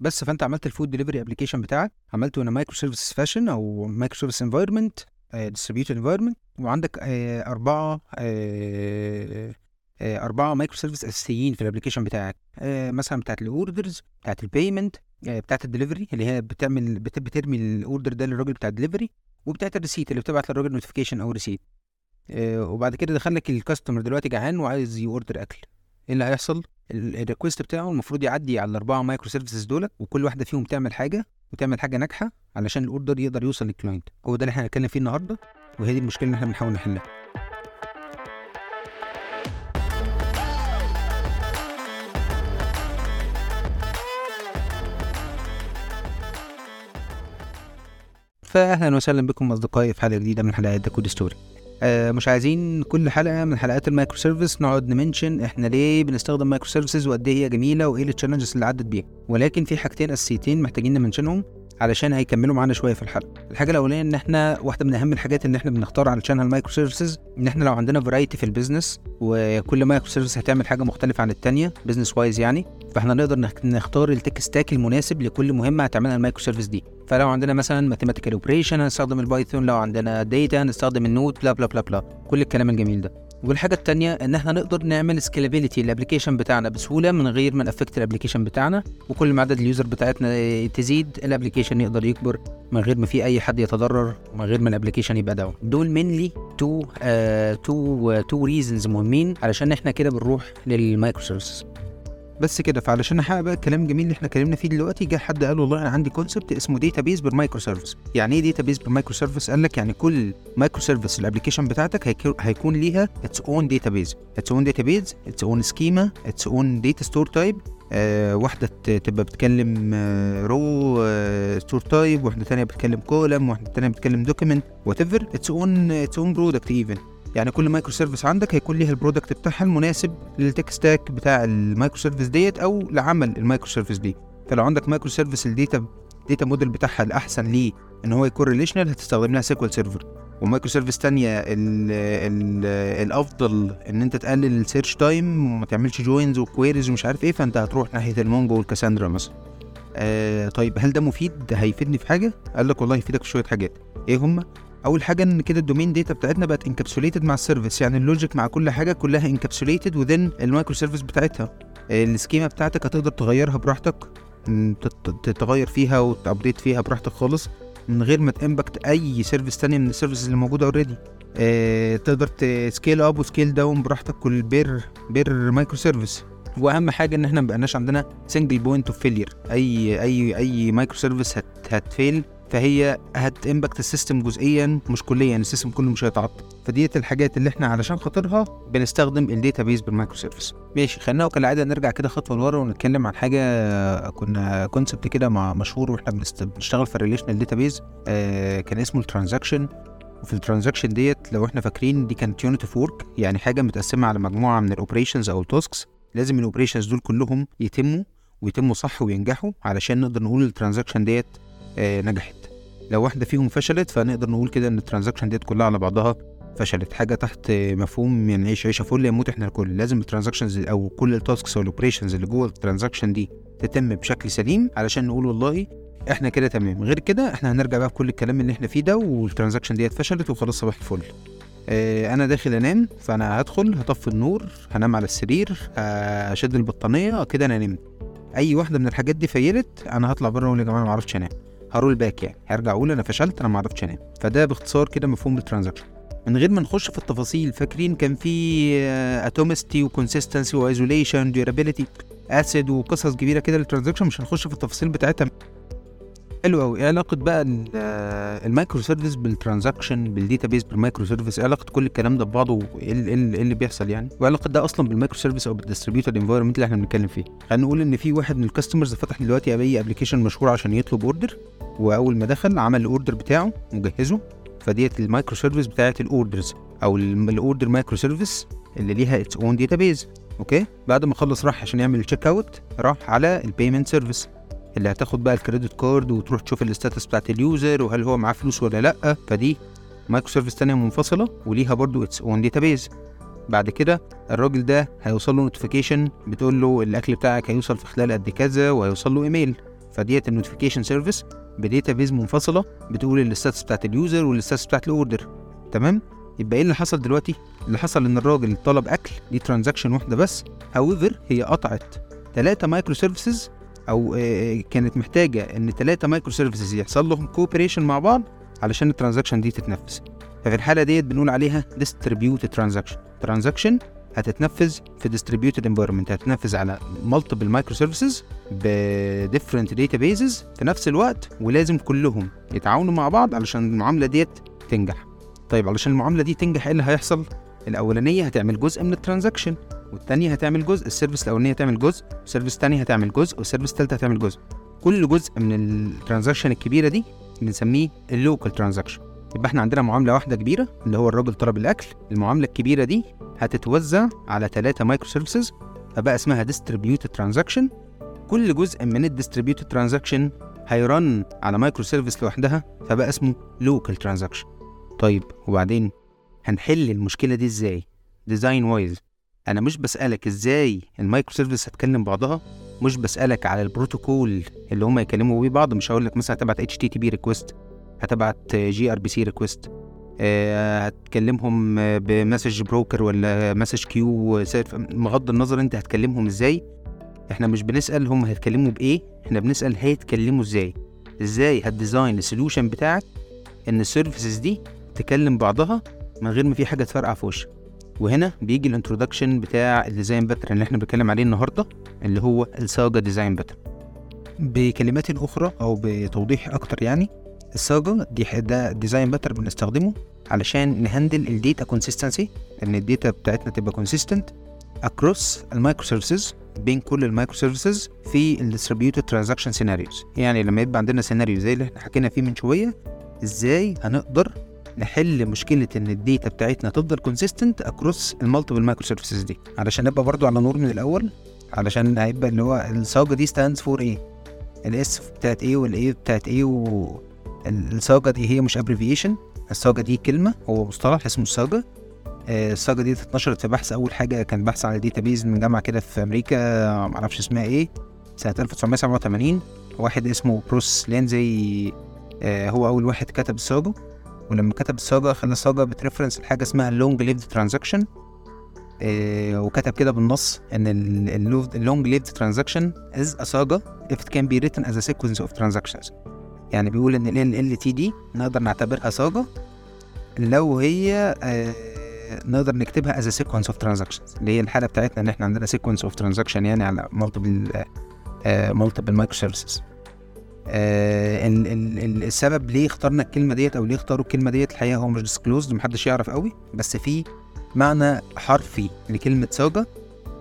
بس فانت عملت ال food delivery application بتاعك عملته ان microservice fashion أو microservice environment distributed environment وعندك آه، أربعة آه، آه، أربعة microservice أساسيين في ال application بتاعك. مثلا بتاعت ال orders بتاعت ال payment بتاعت الدليفري اللي هي بتعمل بت- بترمي ال order ده للراجل بتاع الدليفري وبتاعت ال receipt اللي بتبعت للراجل notification أو receipt وبعد كده دخل لك ال customer دلوقتي جعان وعايز ي order أكل. إيه اللي هيحصل؟ ال request بتاعه المفروض يعدي على الأربعة microservices دول وكل واحدة فيهم تعمل حاجة وتعمل حاجة ناجحة علشان ال order يقدر يوصل لل client هو ده اللي إحنا هنتكلم فيه النهارده وهي دي المشكلة اللي إحنا بنحاول نحلها. فاهلا وسهلا بكم أصدقائي في حلقة جديدة من حلقات The Code Story آه مش عايزين كل حلقة من حلقات ال microservice نقعد ن mention إحنا ليه بنستخدم microservices وقد إيه هي جميلة وإيه ال challenges اللي عدت بيها. ولكن في حاجتين أساسيتين محتاجين ن mention هم علشان هيكملوا معانا شوية في الحلقة. الحاجة الأولانية إن إحنا واحدة من أهم الحاجات اللي إحنا بنختار علشانها ال microservices إن إحنا لو عندنا variety في ال business وكل microservice هتعمل حاجة مختلفة عن الثانية business wise يعني فاحنا نقدر نخ- نختار ال tech stack المناسب لكل مهمة هتعملها ال microservice دي. فلو عندنا مثلا mathematical operation هنستخدم ال Python لو عندنا data هنستخدم ال Node bla bla bla bla كل الكلام الجميل ده. والحاجة التانية إن إحنا نقدر نعمل scalability لل application بتاعنا بسهولة من غير ما ن affect ال application بتاعنا. وكل ما عدد ال user بتاعتنا تزيد ال application يقدر يكبر من غير ما في أي حد يتضرر ومن غير ما ال application يبقى down دول mainly two two two reasons مهمين علشان إحنا كده بنروح لل microservices بس كده. فعلشان نحقق بقى الكلام الجميل اللي إحنا اتكلمنا فيه دلوقتي جه حد قال والله أنا عندي concept اسمه database per microservice يعني إيه database per microservice قال لك يعني كل microservice ال application بتاعتك هيكو- هيكون ليها its own database its own database its own schema its own data store type واحدة ت- تبقى بتتكلم row store type واحدة ثانية بتتكلم column واحدة ثانية بتتكلم document whatever its own its own product even يعني كل microservice عندك هيكون ليها ال product بتاعها المناسب لل tech stack بتاع ال microservice ديت أو لعمل ال microservice دي. فلو عندك microservice ال data data model بتاعها الأحسن ليه إن هو يكون relational هتستخدم لها SQL Server و microservice تانية ال ال الأفضل إن أنت تقلل ال search time وما تعملش joins و queries ومش عارف إيه فأنت هتروح ناحية ال Mongo وال Cassandra مثلا. آه طيب هل ده مفيد؟ ده هيفيدني في حاجة؟ قال لك والله يفيدك في شوية حاجات. إيه هم أول حاجة إن كده ال domain data بتاعتنا بقت encapsulated مع ال service يعني ال logic مع كل حاجة كلها encapsulated within ال microservice بتاعتها. ال schema بتاعتك هتقدر تغيرها براحتك تتغير فيها وت update فيها براحتك خالص من غير ما ت impact أي service تانية من ال services اللي موجودة already آه تقدر ت scale up و scale down براحتك كل per per microservice وأهم حاجة إن إحنا مبقناش عندنا single point of failure أي أي أي microservice هت هت fail فهي هت impact ال system جزئيا مش كليا ال system كله مش هيتعطل. فديت الحاجات اللي إحنا علشان خاطرها بنستخدم ال database per microservice ماشي خلينا كالعاده نرجع كده خطوة لورا ونتكلم عن حاجة كنا concept كده مع مشهور وإحنا بنشتغل في ال relational database كان اسمه ال transaction وفي ال transaction ديت لو إحنا فاكرين دي كانت unit of work يعني حاجة متقسمة على مجموعة من ال operations أو ال tasks لازم ال operations دول كلهم يتموا ويتموا صح وينجحوا علشان نقدر نقول ال transaction ديت نجحت. لو واحدة فيهم فشلت فنقدر نقول كده إن ال transaction ديت كلها على بعضها فشلت. حاجة تحت مفهوم يعني نعيش عيشة فل لنموت إحنا الكل. لازم ال transactions أو كل ال tasks أو ال operations اللي جوه ال transaction دي تتم بشكل سليم علشان نقول والله إحنا كده تمام. غير كده إحنا هنرجع بقى بكل الكلام اللي إحنا فيه ده وال transaction ديت فشلت وخلاص صباح الفل. آه أنا داخل أنام فأنا هدخل هطفي النور هنام على السرير هشد البطانية كده أنا نمت. أي واحدة من الحاجات دي failed أنا هطلع بره أقول يا جماعة ما عرفتش أنام. ه roll back يعني. هرجع أقول أنا فشلت أنا ما عرفتش أنام. فده باختصار كده مفهوم ال transaction من غير ما نخش في التفاصيل فاكرين كان في atomicity و consistency و isolation durability ACID وقصص كبيرة كده لل transaction؟ مش هنخش في التفاصيل بتاعتها. حلو قوي إيه علاقة بقى آه، ال microservice بال transaction بال database per microservice؟ إيه علاقة كل الكلام ده ببعضه؟ وإيه ال- إيه ال- اللي بيحصل يعني؟ وعلاقة ده أصلا بال microservice أو بال distributed environment اللي إحنا بنتكلم فيه؟ خلينا نقول إن في واحد من ال customers فتح دلوقتي أي application مشهور عشان يطلب order وأول ما دخل عمل ال order بتاعه وجهزه. فديت ال microservice بتاعت ال orders أو ال order microservice اللي ليها its own database okay؟ بعد ما خلص راح عشان يعمل ال check out راح على ال payment service اللي هتاخد بقى ال credit card وتروح تشوف ال status بتاعت ال user وهل هو معاه فلوس ولا لأ. فدي microservice تانية منفصلة وليها برضو its own database بعد كده الراجل ده هيوصل له notification بتقول له الأكل بتاعك هيوصل في خلال قد كذا وهيوصل له ايميل فديت ال notification service ب database منفصلة بتقول ال status بتاعت ال user وال status بتاعت ال order تمام؟ يبقى إيه اللي حصل دلوقتي؟ اللي حصل إن الراجل طلب أكل دي transaction واحدة بس. however هي قطعت. ثلاثة microservices أو آه، كانت محتاجة إن ثلاثة microservices يحصل لهم cooperation مع بعض علشان ال transaction دي تتنفذ. ففي الحالة ديت بنقول عليها distributed transaction transaction هتتنفذ في distributed environment هتتنفذ على multiple microservices ب different databases في نفس الوقت ولازم كلهم يتعاونوا مع بعض علشان المعاملة ديت تنجح. طيب علشان المعاملة دي تنجح إيه اللي هيحصل؟ الأولانية هتعمل جزء من ال transaction والتانية هتعمل جزء ال service الأولانية هتعمل جزء وال service التانية هتعمل جزء وال service التالتة هتعمل جزء. كل جزء من ال transaction الكبيرة دي بنسميه ال local transaction. يبقى إحنا عندنا معاملة واحدة كبيرة اللي هو الراجل طلب الأكل. المعاملة الكبيرة دي هتتوزع على ثلاثة microservices فبقى اسمها distributed transaction كل جزء من ال distributed transaction هي run على microservice لوحدها فبقى اسمه local transaction طيب وبعدين هنحل المشكلة دي إزاي؟ design wise أنا مش بسألك إزاي ال microservice هتكلم بعضها مش بسألك على البروتوكول اللي هم يكلموا بيه بعض مش هقول لك مثلا هتبعت HTTP request هتبعت gRPC request هتكلمهم ب message broker ولا message queue بغض النظر أنت هتكلمهم إزاي إحنا مش بنسأل هم هيتكلموا بإيه إحنا بنسأل هيتكلموا إزاي إزاي هت design ال solution بتاعك إن ال services دي تكلم بعضها من غير ما في حاجة تفرقع في وشك. وهنا بيجي ال introduction بتاع ال design pattern اللي إحنا بنتكلم عليه النهارده اللي هو ال Saga design pattern. بكلمات أخرى أو بتوضيح أكتر يعني ال Saga دي ده design pattern بنستخدمه علشان ن handle ال data consistency إن ال data بتاعتنا تبقى consistent across ال microservices بين كل ال microservices في ال distributed transaction scenarios يعني لما يبقى عندنا سيناريو زي اللي إحنا حكينا فيه من شوية إزاي هنقدر نحل مشكلة إن ال data بتاعتنا تفضل consistent across ال multiple microservices دي. علشان نبقى برضو على نور من الأول علشان هيبقى اللي هو ال Saga دي stands for إيه ال S بتاعت إيه وال A بتاعت إيه وال Saga دي هي مش abbreviation ال Saga دي كلمة هو مصطلح اسمه ال Saga آه، ال Saga دي اتنشرت في بحث أول حاجة كان بحث على thesis من جامعة كده في أمريكا معرفش اسمها إيه سنة 1987 واحد اسمه بروس لينزي آه، هو أول واحد كتب ال Saga ولما كتب ال Saga خلى ال Saga بت reference لحاجة اسمها long lived transaction وكتب كده بالنص إن ال long lived transaction is a saga if it can be written as a sequence of transactions. يعني بيقول إن ال LLT دي نقدر نعتبرها saga لو هي آه نقدر نكتبها as a sequence of transactions. اللي هي الحالة بتاعتنا إن إحنا عندنا sequence of transaction يعني على multiple آه multiple microservices. آه ال ال ال السبب ليه اخترنا الكلمة ديت أو ليه اختاروا الكلمة ديت الحقيقة هو مش disclosed محدش يعرف قوي بس في معنى حرفي لكلمة saga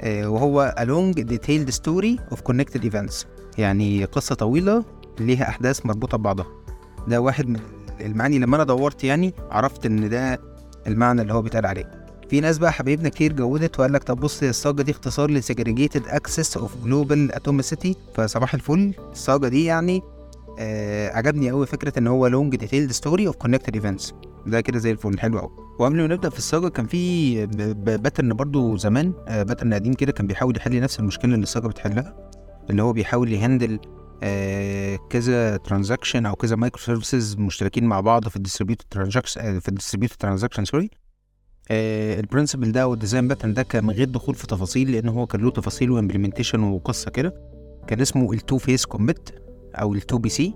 آه وهو a long detailed story of connected events. يعني قصة طويلة ليها أحداث مربوطة ببعضها. ده واحد من المعاني لما أنا دورت يعني عرفت إن ده المعنى اللي هو بيتقال عليه. في ناس بقى حبايبنا كتير جودوا وقال لك طب بص ال Saga دي اختصار ل segregated access of global atomicity فصباح الفل. ال Saga دي يعني آه عجبني قوي فكرة إن هو long detailed story of connected events ده كده زي الفل حلو قوي. وقبل ما نبدأ في ال Saga كان في pattern برضو زمان. آه pattern قديم كده كان بيحاول يحل نفس المشكلة اللي ال Saga بتحلها. اللي هو بيحاول ي handle آه كذا transaction أو كذا microservices مشتركين مع بعض في ال distributed transaction في ال distributed transaction sorry آه ال principle ده وال design pattern ده كان من غير دخول في تفاصيل لأن هو كان له تفاصيل و implementation وقصة كده. كان اسمه ال two phase commit أو ال 2PC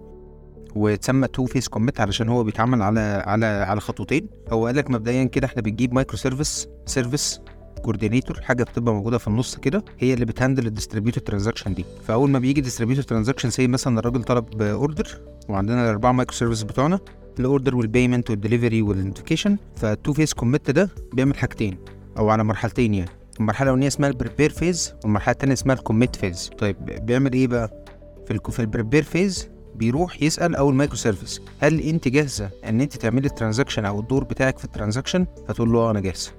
واتسمى two phase commit علشان هو بيتعمل على على على خطوتين. هو قال لك مبدئيا كده إحنا بنجيب microservice service coordinator حاجة بتبقى موجودة في النص كده هي اللي بت handle ال distributed transaction دي. فأول ما بيجي distributed transaction زي مثلا الراجل طلب order وعندنا الأربعة microservice بتوعنا. الاوردر والبيمنت والدليفري والنوتيفيكيشن فالتو فيس كوميت ده بيعمل حاجتين أو على مرحلتين يعني. المرحلة الأولانية اسمها ال prepare phase والمرحلة الثانية اسمها ال commit phase طيب بيعمل إيه بقى؟ في في ال prepare phase بيروح يسأل أول microservice هل أنت جاهزة إن أنت تعملي ال transaction أو الدور بتاعك في ال transaction فتقول له آه أنا جاهزة.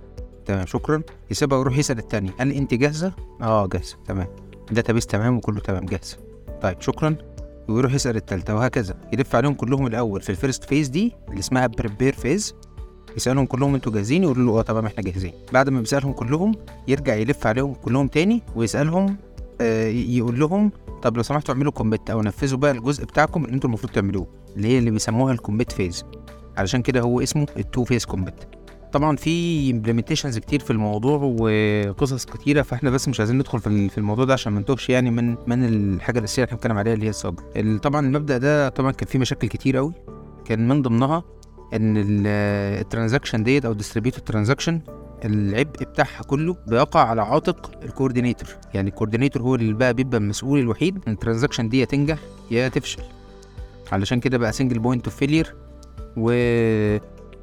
تمام شكرا. يسيبها ويروح يسأل التاني هل أنت جاهزة؟ آه جاهزة. تمام. ال database تمام وكله تمام جاهزة. طيب شكرا. ويروح يسأل التالتة وهكذا. يلف عليهم كلهم الأول. في ال first phase دي اللي اسمها prepare phase يسألهم كلهم أنتوا جاهزين؟ يقولوا له آه تمام إحنا جاهزين. بعد ما بيسألهم كلهم يرجع يلف عليهم كلهم تاني ويسألهم آه، يقول لهم طب لو سمحتوا اعملوا commit أو نفذوا بقى الجزء بتاعكم اللي أنتوا المفروض تعملوه اللي هي اللي بيسموها ال commit phase علشان كده هو اسمه ال two phase commit طبعا في implementations كتير في الموضوع وقصص كتيرة فإحنا بس مش عايزين ندخل في الموضوع ده عشان ما نتوهش يعني من من الحاجة الأساسية اللي إحنا بنتكلم عليها اللي هي الصبر. طبعا المبدأ ده طبعا كان فيه مشاكل كتير قوي كان من ضمنها إن ال transaction ديت أو distributed transaction العبء بتاعها كله بيقع على عاتق ال coordinator يعني ال coordinator هو اللي بقى بيبقى المسؤول الوحيد إن ال transaction دي تنجح يا تفشل. علشان كده بقى single point of failure و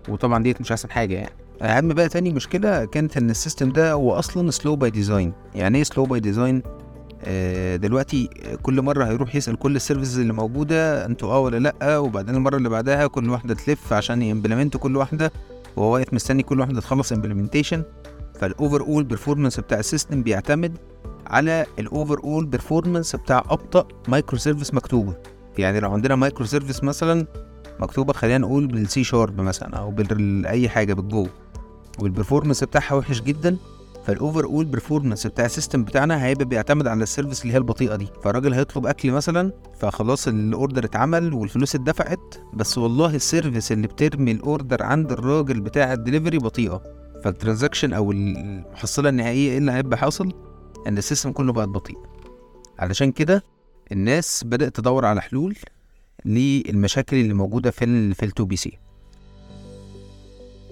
وطبعا ديت مش أحسن حاجة يعني. اهم بقى تاني مشكلة كانت إن ال system ده هو أصلا slow by design يعني إيه slow by design دلوقتي كل مرة هيروح يسأل كل ال services اللي موجودة أنتوا آه ولا لأ؟ وبعدين المرة اللي بعدها كل واحدة تلف عشان ي implement وا كل واحدة وهو واقف مستني كل واحدة تخلص implementation فال overall performance بتاع ال system بيعتمد على ال overall performance بتاع أبطأ microservice مكتوبة. يعني لو عندنا microservice مثلا مكتوبة خلينا نقول بالسي شارب مثلا أو باي حاجة بال Go وال performance بتاعها وحش جدا فال overall performance بتاع ال system بتاعنا هيبقى بيعتمد على ال service اللي هي البطيئة دي. فالراجل هيطلب أكل مثلا فخلاص ال order اتعمل والفلوس اتدفعت بس والله ال service اللي بترمي ال order عند الراجل بتاع الدليفري بطيئة. فال transaction أو المحصله النهائية إيه اللي هيبقى حاصل؟ إن ال system كله بقى بطيء. علشان كده الناس بدأت تدور على حلول للمشاكل اللي موجودة في ال في ال 2PC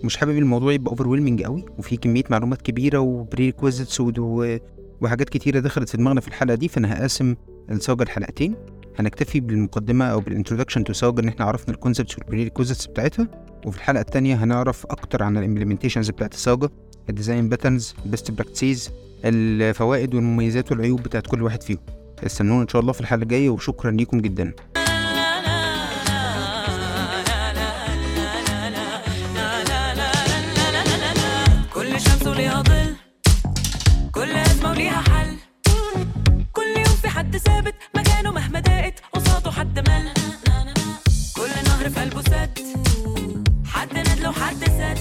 مش حابب الموضوع يبقى overwhelming قوي وفي كمية معلومات كبيرة و prerequisites وحاجات كتيرة دخلت في دماغنا في الحلقة دي فأنا هقسم ال saga لحلقتين هنكتفي بالمقدمة أو بال introduction to saga إن إحنا عرفنا ال concepts وال prerequisites بتاعتها وفي الحلقة الثانية هنعرف أكتر عن ال implementations بتاعت ال saga ال design patterns best practices الفوائد والمميزات والعيوب بتاعت كل واحد فيهم. استنونا إن شاء الله في الحلقة الجاية وشكرا ليكم جدا. انسى ليضل كل أزمة وليها حل. كل يوم في حد ثابت مكانه مهما ضاقت قصاده حد مل. كل نهر في قلبه سد. حد ندله حد سد.